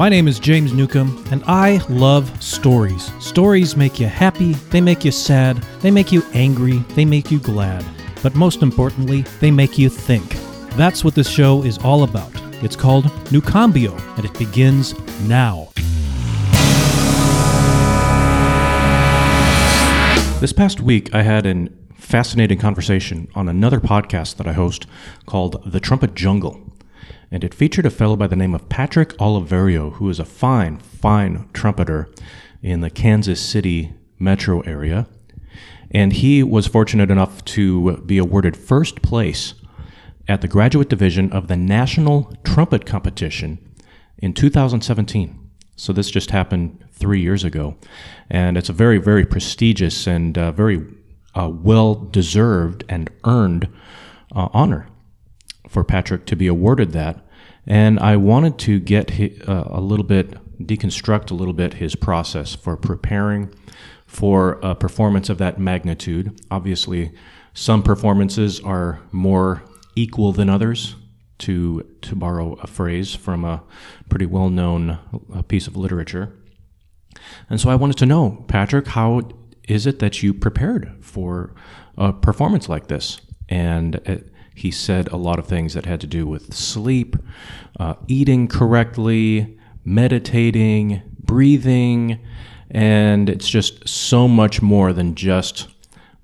My name is James Newcomb, and I love stories. Stories make you happy, they make you sad, they make you angry, they make you glad. But most importantly, they make you think. That's what this show is all about. It's called Newcombio, and it begins now. This past week, I had an fascinating conversation on another podcast that I host called The Trumpet Jungle and it featured a fellow by the name of Patrick Oliverio, who is a fine, fine trumpeter in the Kansas City metro area. And he was fortunate enough to be awarded first place at the graduate division of the National Trumpet Competition in 2017. So this just happened three years ago. And it's a very, very prestigious and uh, very uh, well deserved and earned uh, honor for Patrick to be awarded that. And I wanted to get uh, a little bit, deconstruct a little bit his process for preparing for a performance of that magnitude. Obviously, some performances are more equal than others, to, to borrow a phrase from a pretty well known uh, piece of literature. And so I wanted to know, Patrick, how is it that you prepared for a performance like this? And it, he said a lot of things that had to do with sleep, uh, eating correctly, meditating, breathing, and it's just so much more than just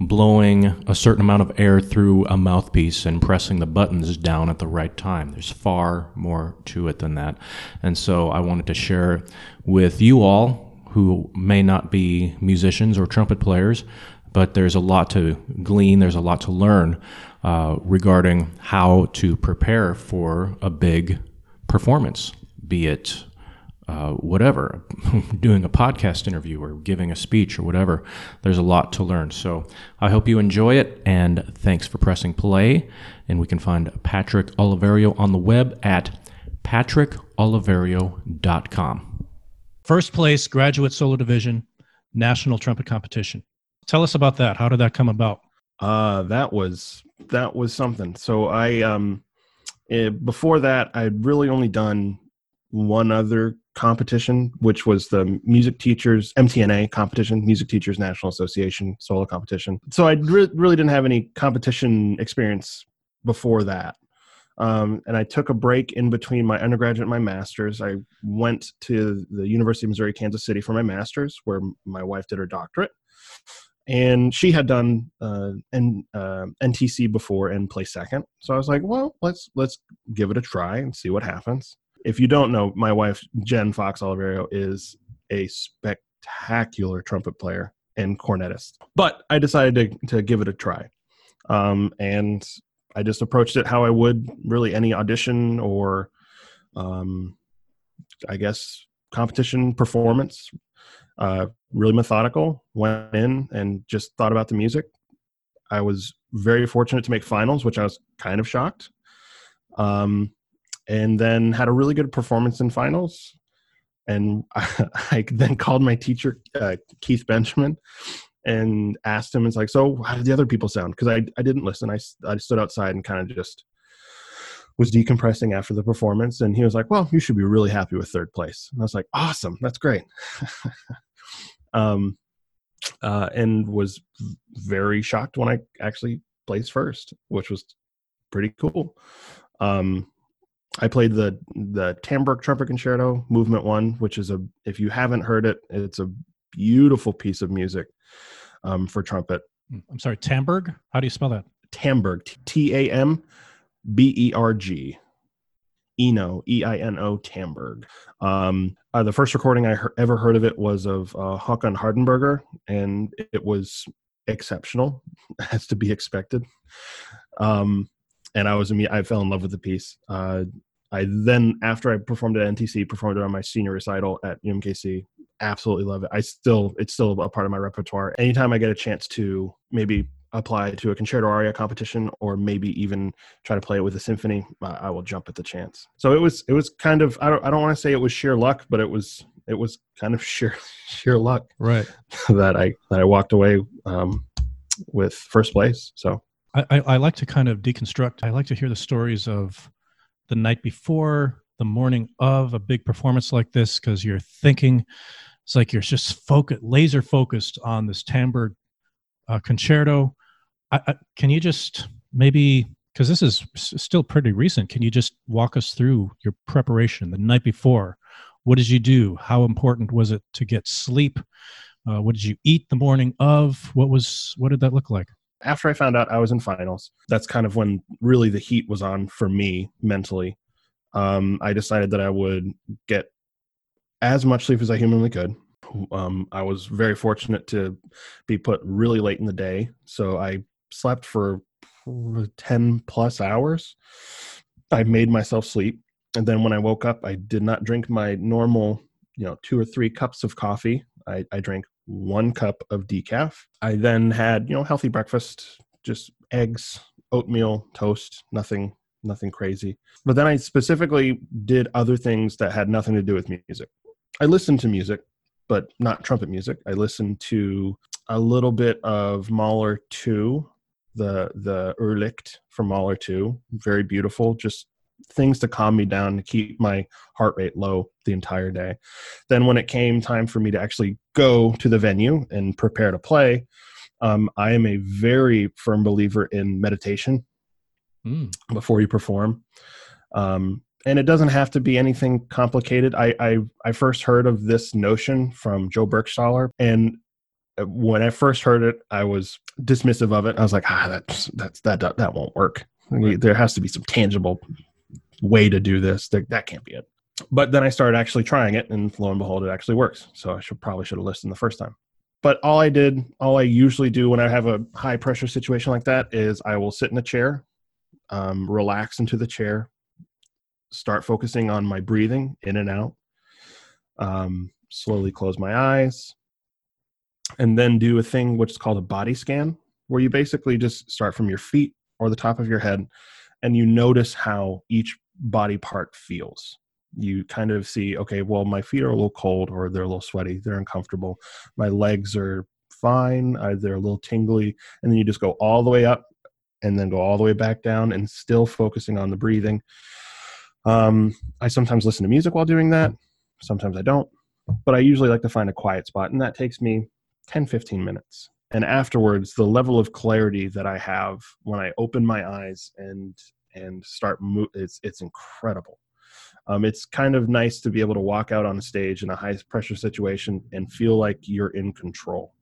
blowing a certain amount of air through a mouthpiece and pressing the buttons down at the right time. There's far more to it than that. And so I wanted to share with you all who may not be musicians or trumpet players, but there's a lot to glean, there's a lot to learn uh, regarding how to prepare for a big performance, be it uh, whatever, doing a podcast interview or giving a speech or whatever. There's a lot to learn. So I hope you enjoy it, and thanks for pressing play. And we can find Patrick Oliverio on the web at patrickoliverio.com. First place, graduate solo division, national trumpet competition. Tell us about that. How did that come about? Uh, that was that was something. So I um, it, eh, before that I'd really only done one other competition, which was the music teachers MTNA competition, Music Teachers National Association solo competition. So I re- really didn't have any competition experience before that. Um, and I took a break in between my undergraduate and my master's. I went to the University of Missouri Kansas City for my master's, where my wife did her doctorate and she had done uh, N, uh, NTC before and placed second. So I was like, well, let's let's give it a try and see what happens. If you don't know, my wife Jen Fox Oliverio is a spectacular trumpet player and cornetist. But I decided to to give it a try, um, and I just approached it how I would really any audition or, um, I guess, competition performance uh, really methodical. Went in and just thought about the music. I was very fortunate to make finals, which I was kind of shocked. Um, and then had a really good performance in finals. And I, I then called my teacher, uh, Keith Benjamin, and asked him, "It's like, so how did the other people sound?" Because I I didn't listen. I I stood outside and kind of just was decompressing after the performance and he was like well you should be really happy with third place. And i was like awesome. That's great. Um, uh, and was very shocked when i actually placed first which was pretty cool. Um, i played the the tamberg trumpet concerto movement one which is a if you haven't heard it it's a beautiful piece of music um, for trumpet. Hmm, i'm sorry tamberg? How do you spell that? Tamberg t-a-m B E R G. Eino, E I N O, Tamberg. Um, uh, the first recording I he- ever heard of it was of uh, Håkan Hardenberger, and it was exceptional, as to be expected. Um, and I was I fell in love with the piece. Uh, I then, after I performed at NTC, performed it on my senior recital at UMKC. Absolutely love it. I still, it's still a part of my repertoire. Anytime I get a chance to maybe apply to a concerto aria competition or maybe even try to play it with a symphony i will jump at the chance. So it was it was kind of i don't, I don't want to say it was sheer luck but it was it was kind of sheer sheer luck right. that i that i walked away um, with first place so. I, I, I like to kind of deconstruct. I like to hear the stories of the night before the morning of a big performance like this because you're thinking it's like you're just focused, laser focused on this timbre uh, concerto. I, I, can you just maybe because this is still pretty recent? Can you just walk us through your preparation the night before? What did you do? How important was it to get sleep? Uh, what did you eat the morning of? What was what did that look like? After I found out I was in finals, that's kind of when really the heat was on for me mentally. Um, I decided that I would get as much sleep as I humanly could. Um, I was very fortunate to be put really late in the day, so I slept for 10 plus hours. I made myself sleep. And then when I woke up, I did not drink my normal, you know, two or three cups of coffee. I, I drank one cup of decaf. I then had, you know, healthy breakfast, just eggs, oatmeal, toast, nothing nothing crazy. But then I specifically did other things that had nothing to do with music. I listened to music, but not trumpet music. I listened to a little bit of Mahler 2, the the Urlicht from Mahler 2, very beautiful, just things to calm me down to keep my heart rate low the entire day. Then when it came time for me to actually go to the venue and prepare to play, um, I am a very firm believer in meditation mm. before you perform. Um, and it doesn't have to be anything complicated. I, I, I first heard of this notion from Joe Burgstaller, and when I first heard it, I was dismissive of it. I was like, ah, that's that's that that, that won't work. Right. There has to be some tangible way to do this. That that can't be it. But then I started actually trying it, and lo and behold, it actually works. So I should probably should have listened the first time. But all I did, all I usually do when I have a high pressure situation like that, is I will sit in a chair, um, relax into the chair, start focusing on my breathing in and out, um, slowly close my eyes, and then do a thing which is called a body scan, where you basically just start from your feet or the top of your head and you notice how each body part feels. You kind of see, okay, well, my feet are a little cold or they're a little sweaty, they're uncomfortable. My legs are fine, uh, they're a little tingly. And then you just go all the way up and then go all the way back down and still focusing on the breathing. Um, I sometimes listen to music while doing that, sometimes I don't, but I usually like to find a quiet spot, and that takes me 10 15 minutes. And afterwards, the level of clarity that I have when I open my eyes and and start move, it's it's incredible. Um, it's kind of nice to be able to walk out on a stage in a high pressure situation and feel like you're in control.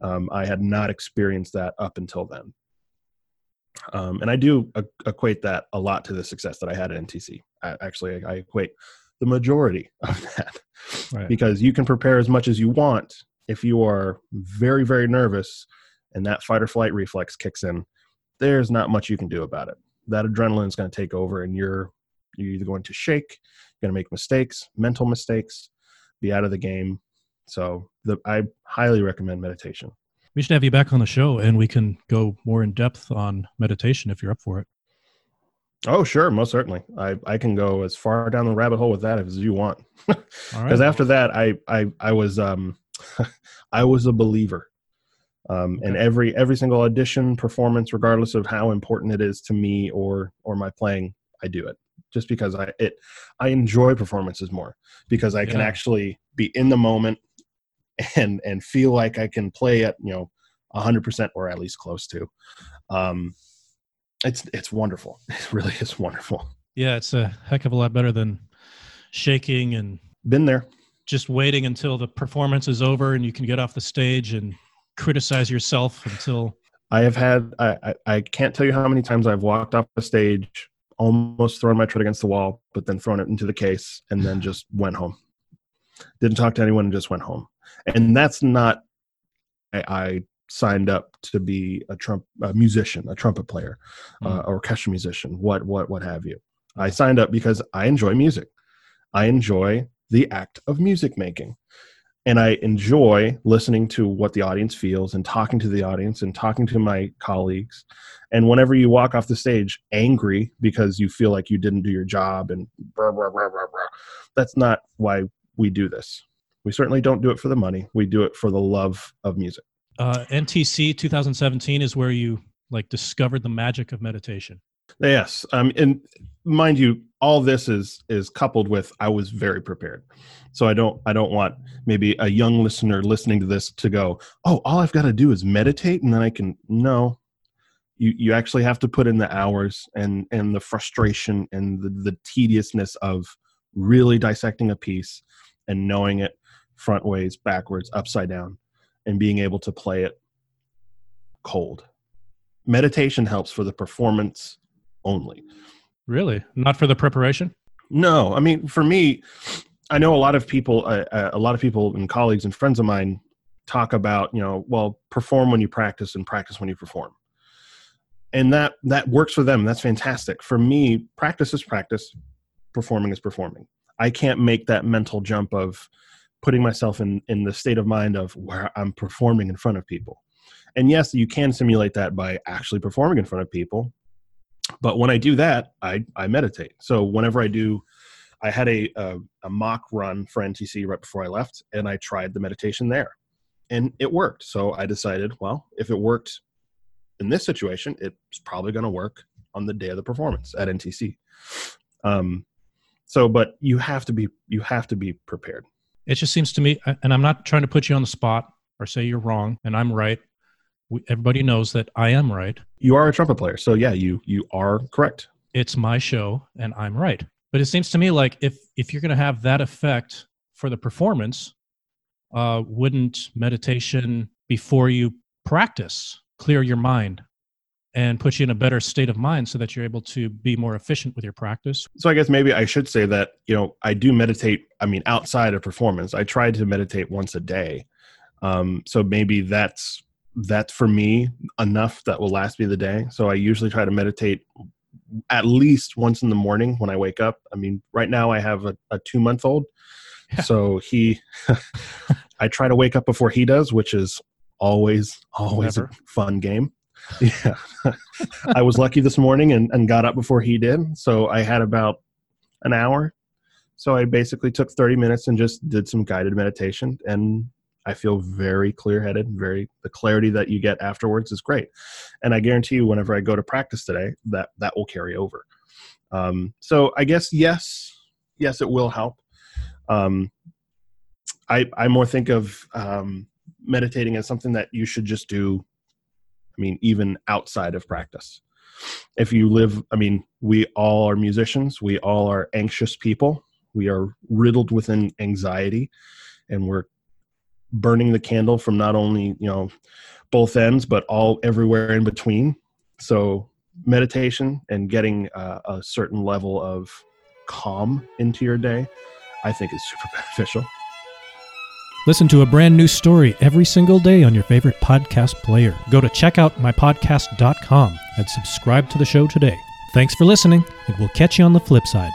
Um, I had not experienced that up until then. Um, and I do equate that a lot to the success that I had at NTC. I, actually, I, I, equate the majority of that right. because you can prepare as much as you want. If you are very, very nervous and that fight or flight reflex kicks in, there's not much you can do about it. That adrenaline is going to take over, and you're you're either going to shake, you're going to make mistakes, mental mistakes, be out of the game. So the, I highly recommend meditation. We should have you back on the show, and we can go more in depth on meditation if you're up for it. Oh, sure, most certainly. I, I can go as far down the rabbit hole with that as you want. Because right. after that, I I I was um I was a believer. Um, and every every single audition performance regardless of how important it is to me or or my playing i do it just because i it i enjoy performances more because i yeah. can actually be in the moment and and feel like i can play at you know 100% or at least close to. Um it's it's wonderful. It really is wonderful. Yeah it's a heck of a lot better than shaking and been there just waiting until the performance is over and you can get off the stage and criticize yourself until I have had I, I, I can't tell you how many times I've walked off the stage, almost thrown my tread against the wall, but then thrown it into the case and then just went home. Didn't talk to anyone and just went home. And that's not I, I signed up to be a trump a musician, a trumpet player, mm. uh, orchestra musician, what what what have you. I signed up because I enjoy music. I enjoy the act of music making and I enjoy listening to what the audience feels and talking to the audience and talking to my colleagues. And whenever you walk off the stage angry because you feel like you didn't do your job and blah, blah, blah, blah, blah, that's not why we do this. We certainly don't do it for the money. We do it for the love of music. Uh, NTC 2017 is where you like discovered the magic of meditation. Yes, um, and mind you, all this is is coupled with I was very prepared. So I don't I don't want maybe a young listener listening to this to go, oh, all I've got to do is meditate, and then I can. No, you you actually have to put in the hours and and the frustration and the, the tediousness of really dissecting a piece and knowing it front ways, backwards, upside down, and being able to play it cold. Meditation helps for the performance only. Really? Not for the preparation? No, I mean, for me, I know a lot of people, uh, uh, a lot of people and colleagues and friends of mine talk about, you know, well, perform when you practice and practice when you perform. And that that works for them. That's fantastic. For me, practice is practice, performing is performing. I can't make that mental jump of putting myself in in the state of mind of where I'm performing in front of people. And yes, you can simulate that by actually performing in front of people. But when I do that, I I meditate. So whenever I do I had a, a, a mock run for NTC right before I left, and I tried the meditation there, and it worked. So I decided, well, if it worked in this situation, it's probably going to work on the day of the performance at NTC. Um, so, but you have to be you have to be prepared. It just seems to me, and I'm not trying to put you on the spot or say you're wrong and I'm right. We, everybody knows that I am right. You are a trumpet player, so yeah, you you are correct. It's my show, and I'm right. But it seems to me like if if you're going to have that effect for the performance, uh, wouldn't meditation before you practice clear your mind and put you in a better state of mind so that you're able to be more efficient with your practice. So I guess maybe I should say that, you know, I do meditate, I mean, outside of performance. I try to meditate once a day. Um, so maybe that's that's for me enough that will last me the day. So I usually try to meditate at least once in the morning when I wake up. I mean, right now I have a, a two month old. So he, I try to wake up before he does, which is always, always Never. a fun game. Yeah. I was lucky this morning and, and got up before he did. So I had about an hour. So I basically took 30 minutes and just did some guided meditation and I feel very clear headed, very the clarity that you get afterwards is great. And I guarantee you, whenever I go to practice today, that that will carry over. Um, so I guess yes, yes, it will help. Um, I I more think of um, meditating as something that you should just do. I mean, even outside of practice. If you live, I mean, we all are musicians. We all are anxious people. We are riddled with anxiety, and we're burning the candle from not only you know both ends but all everywhere in between so meditation and getting uh, a certain level of calm into your day i think is super beneficial Listen to a brand new story every single day on your favorite podcast player. Go to checkoutmypodcast.com and subscribe to the show today. Thanks for listening, and we'll catch you on the flip side.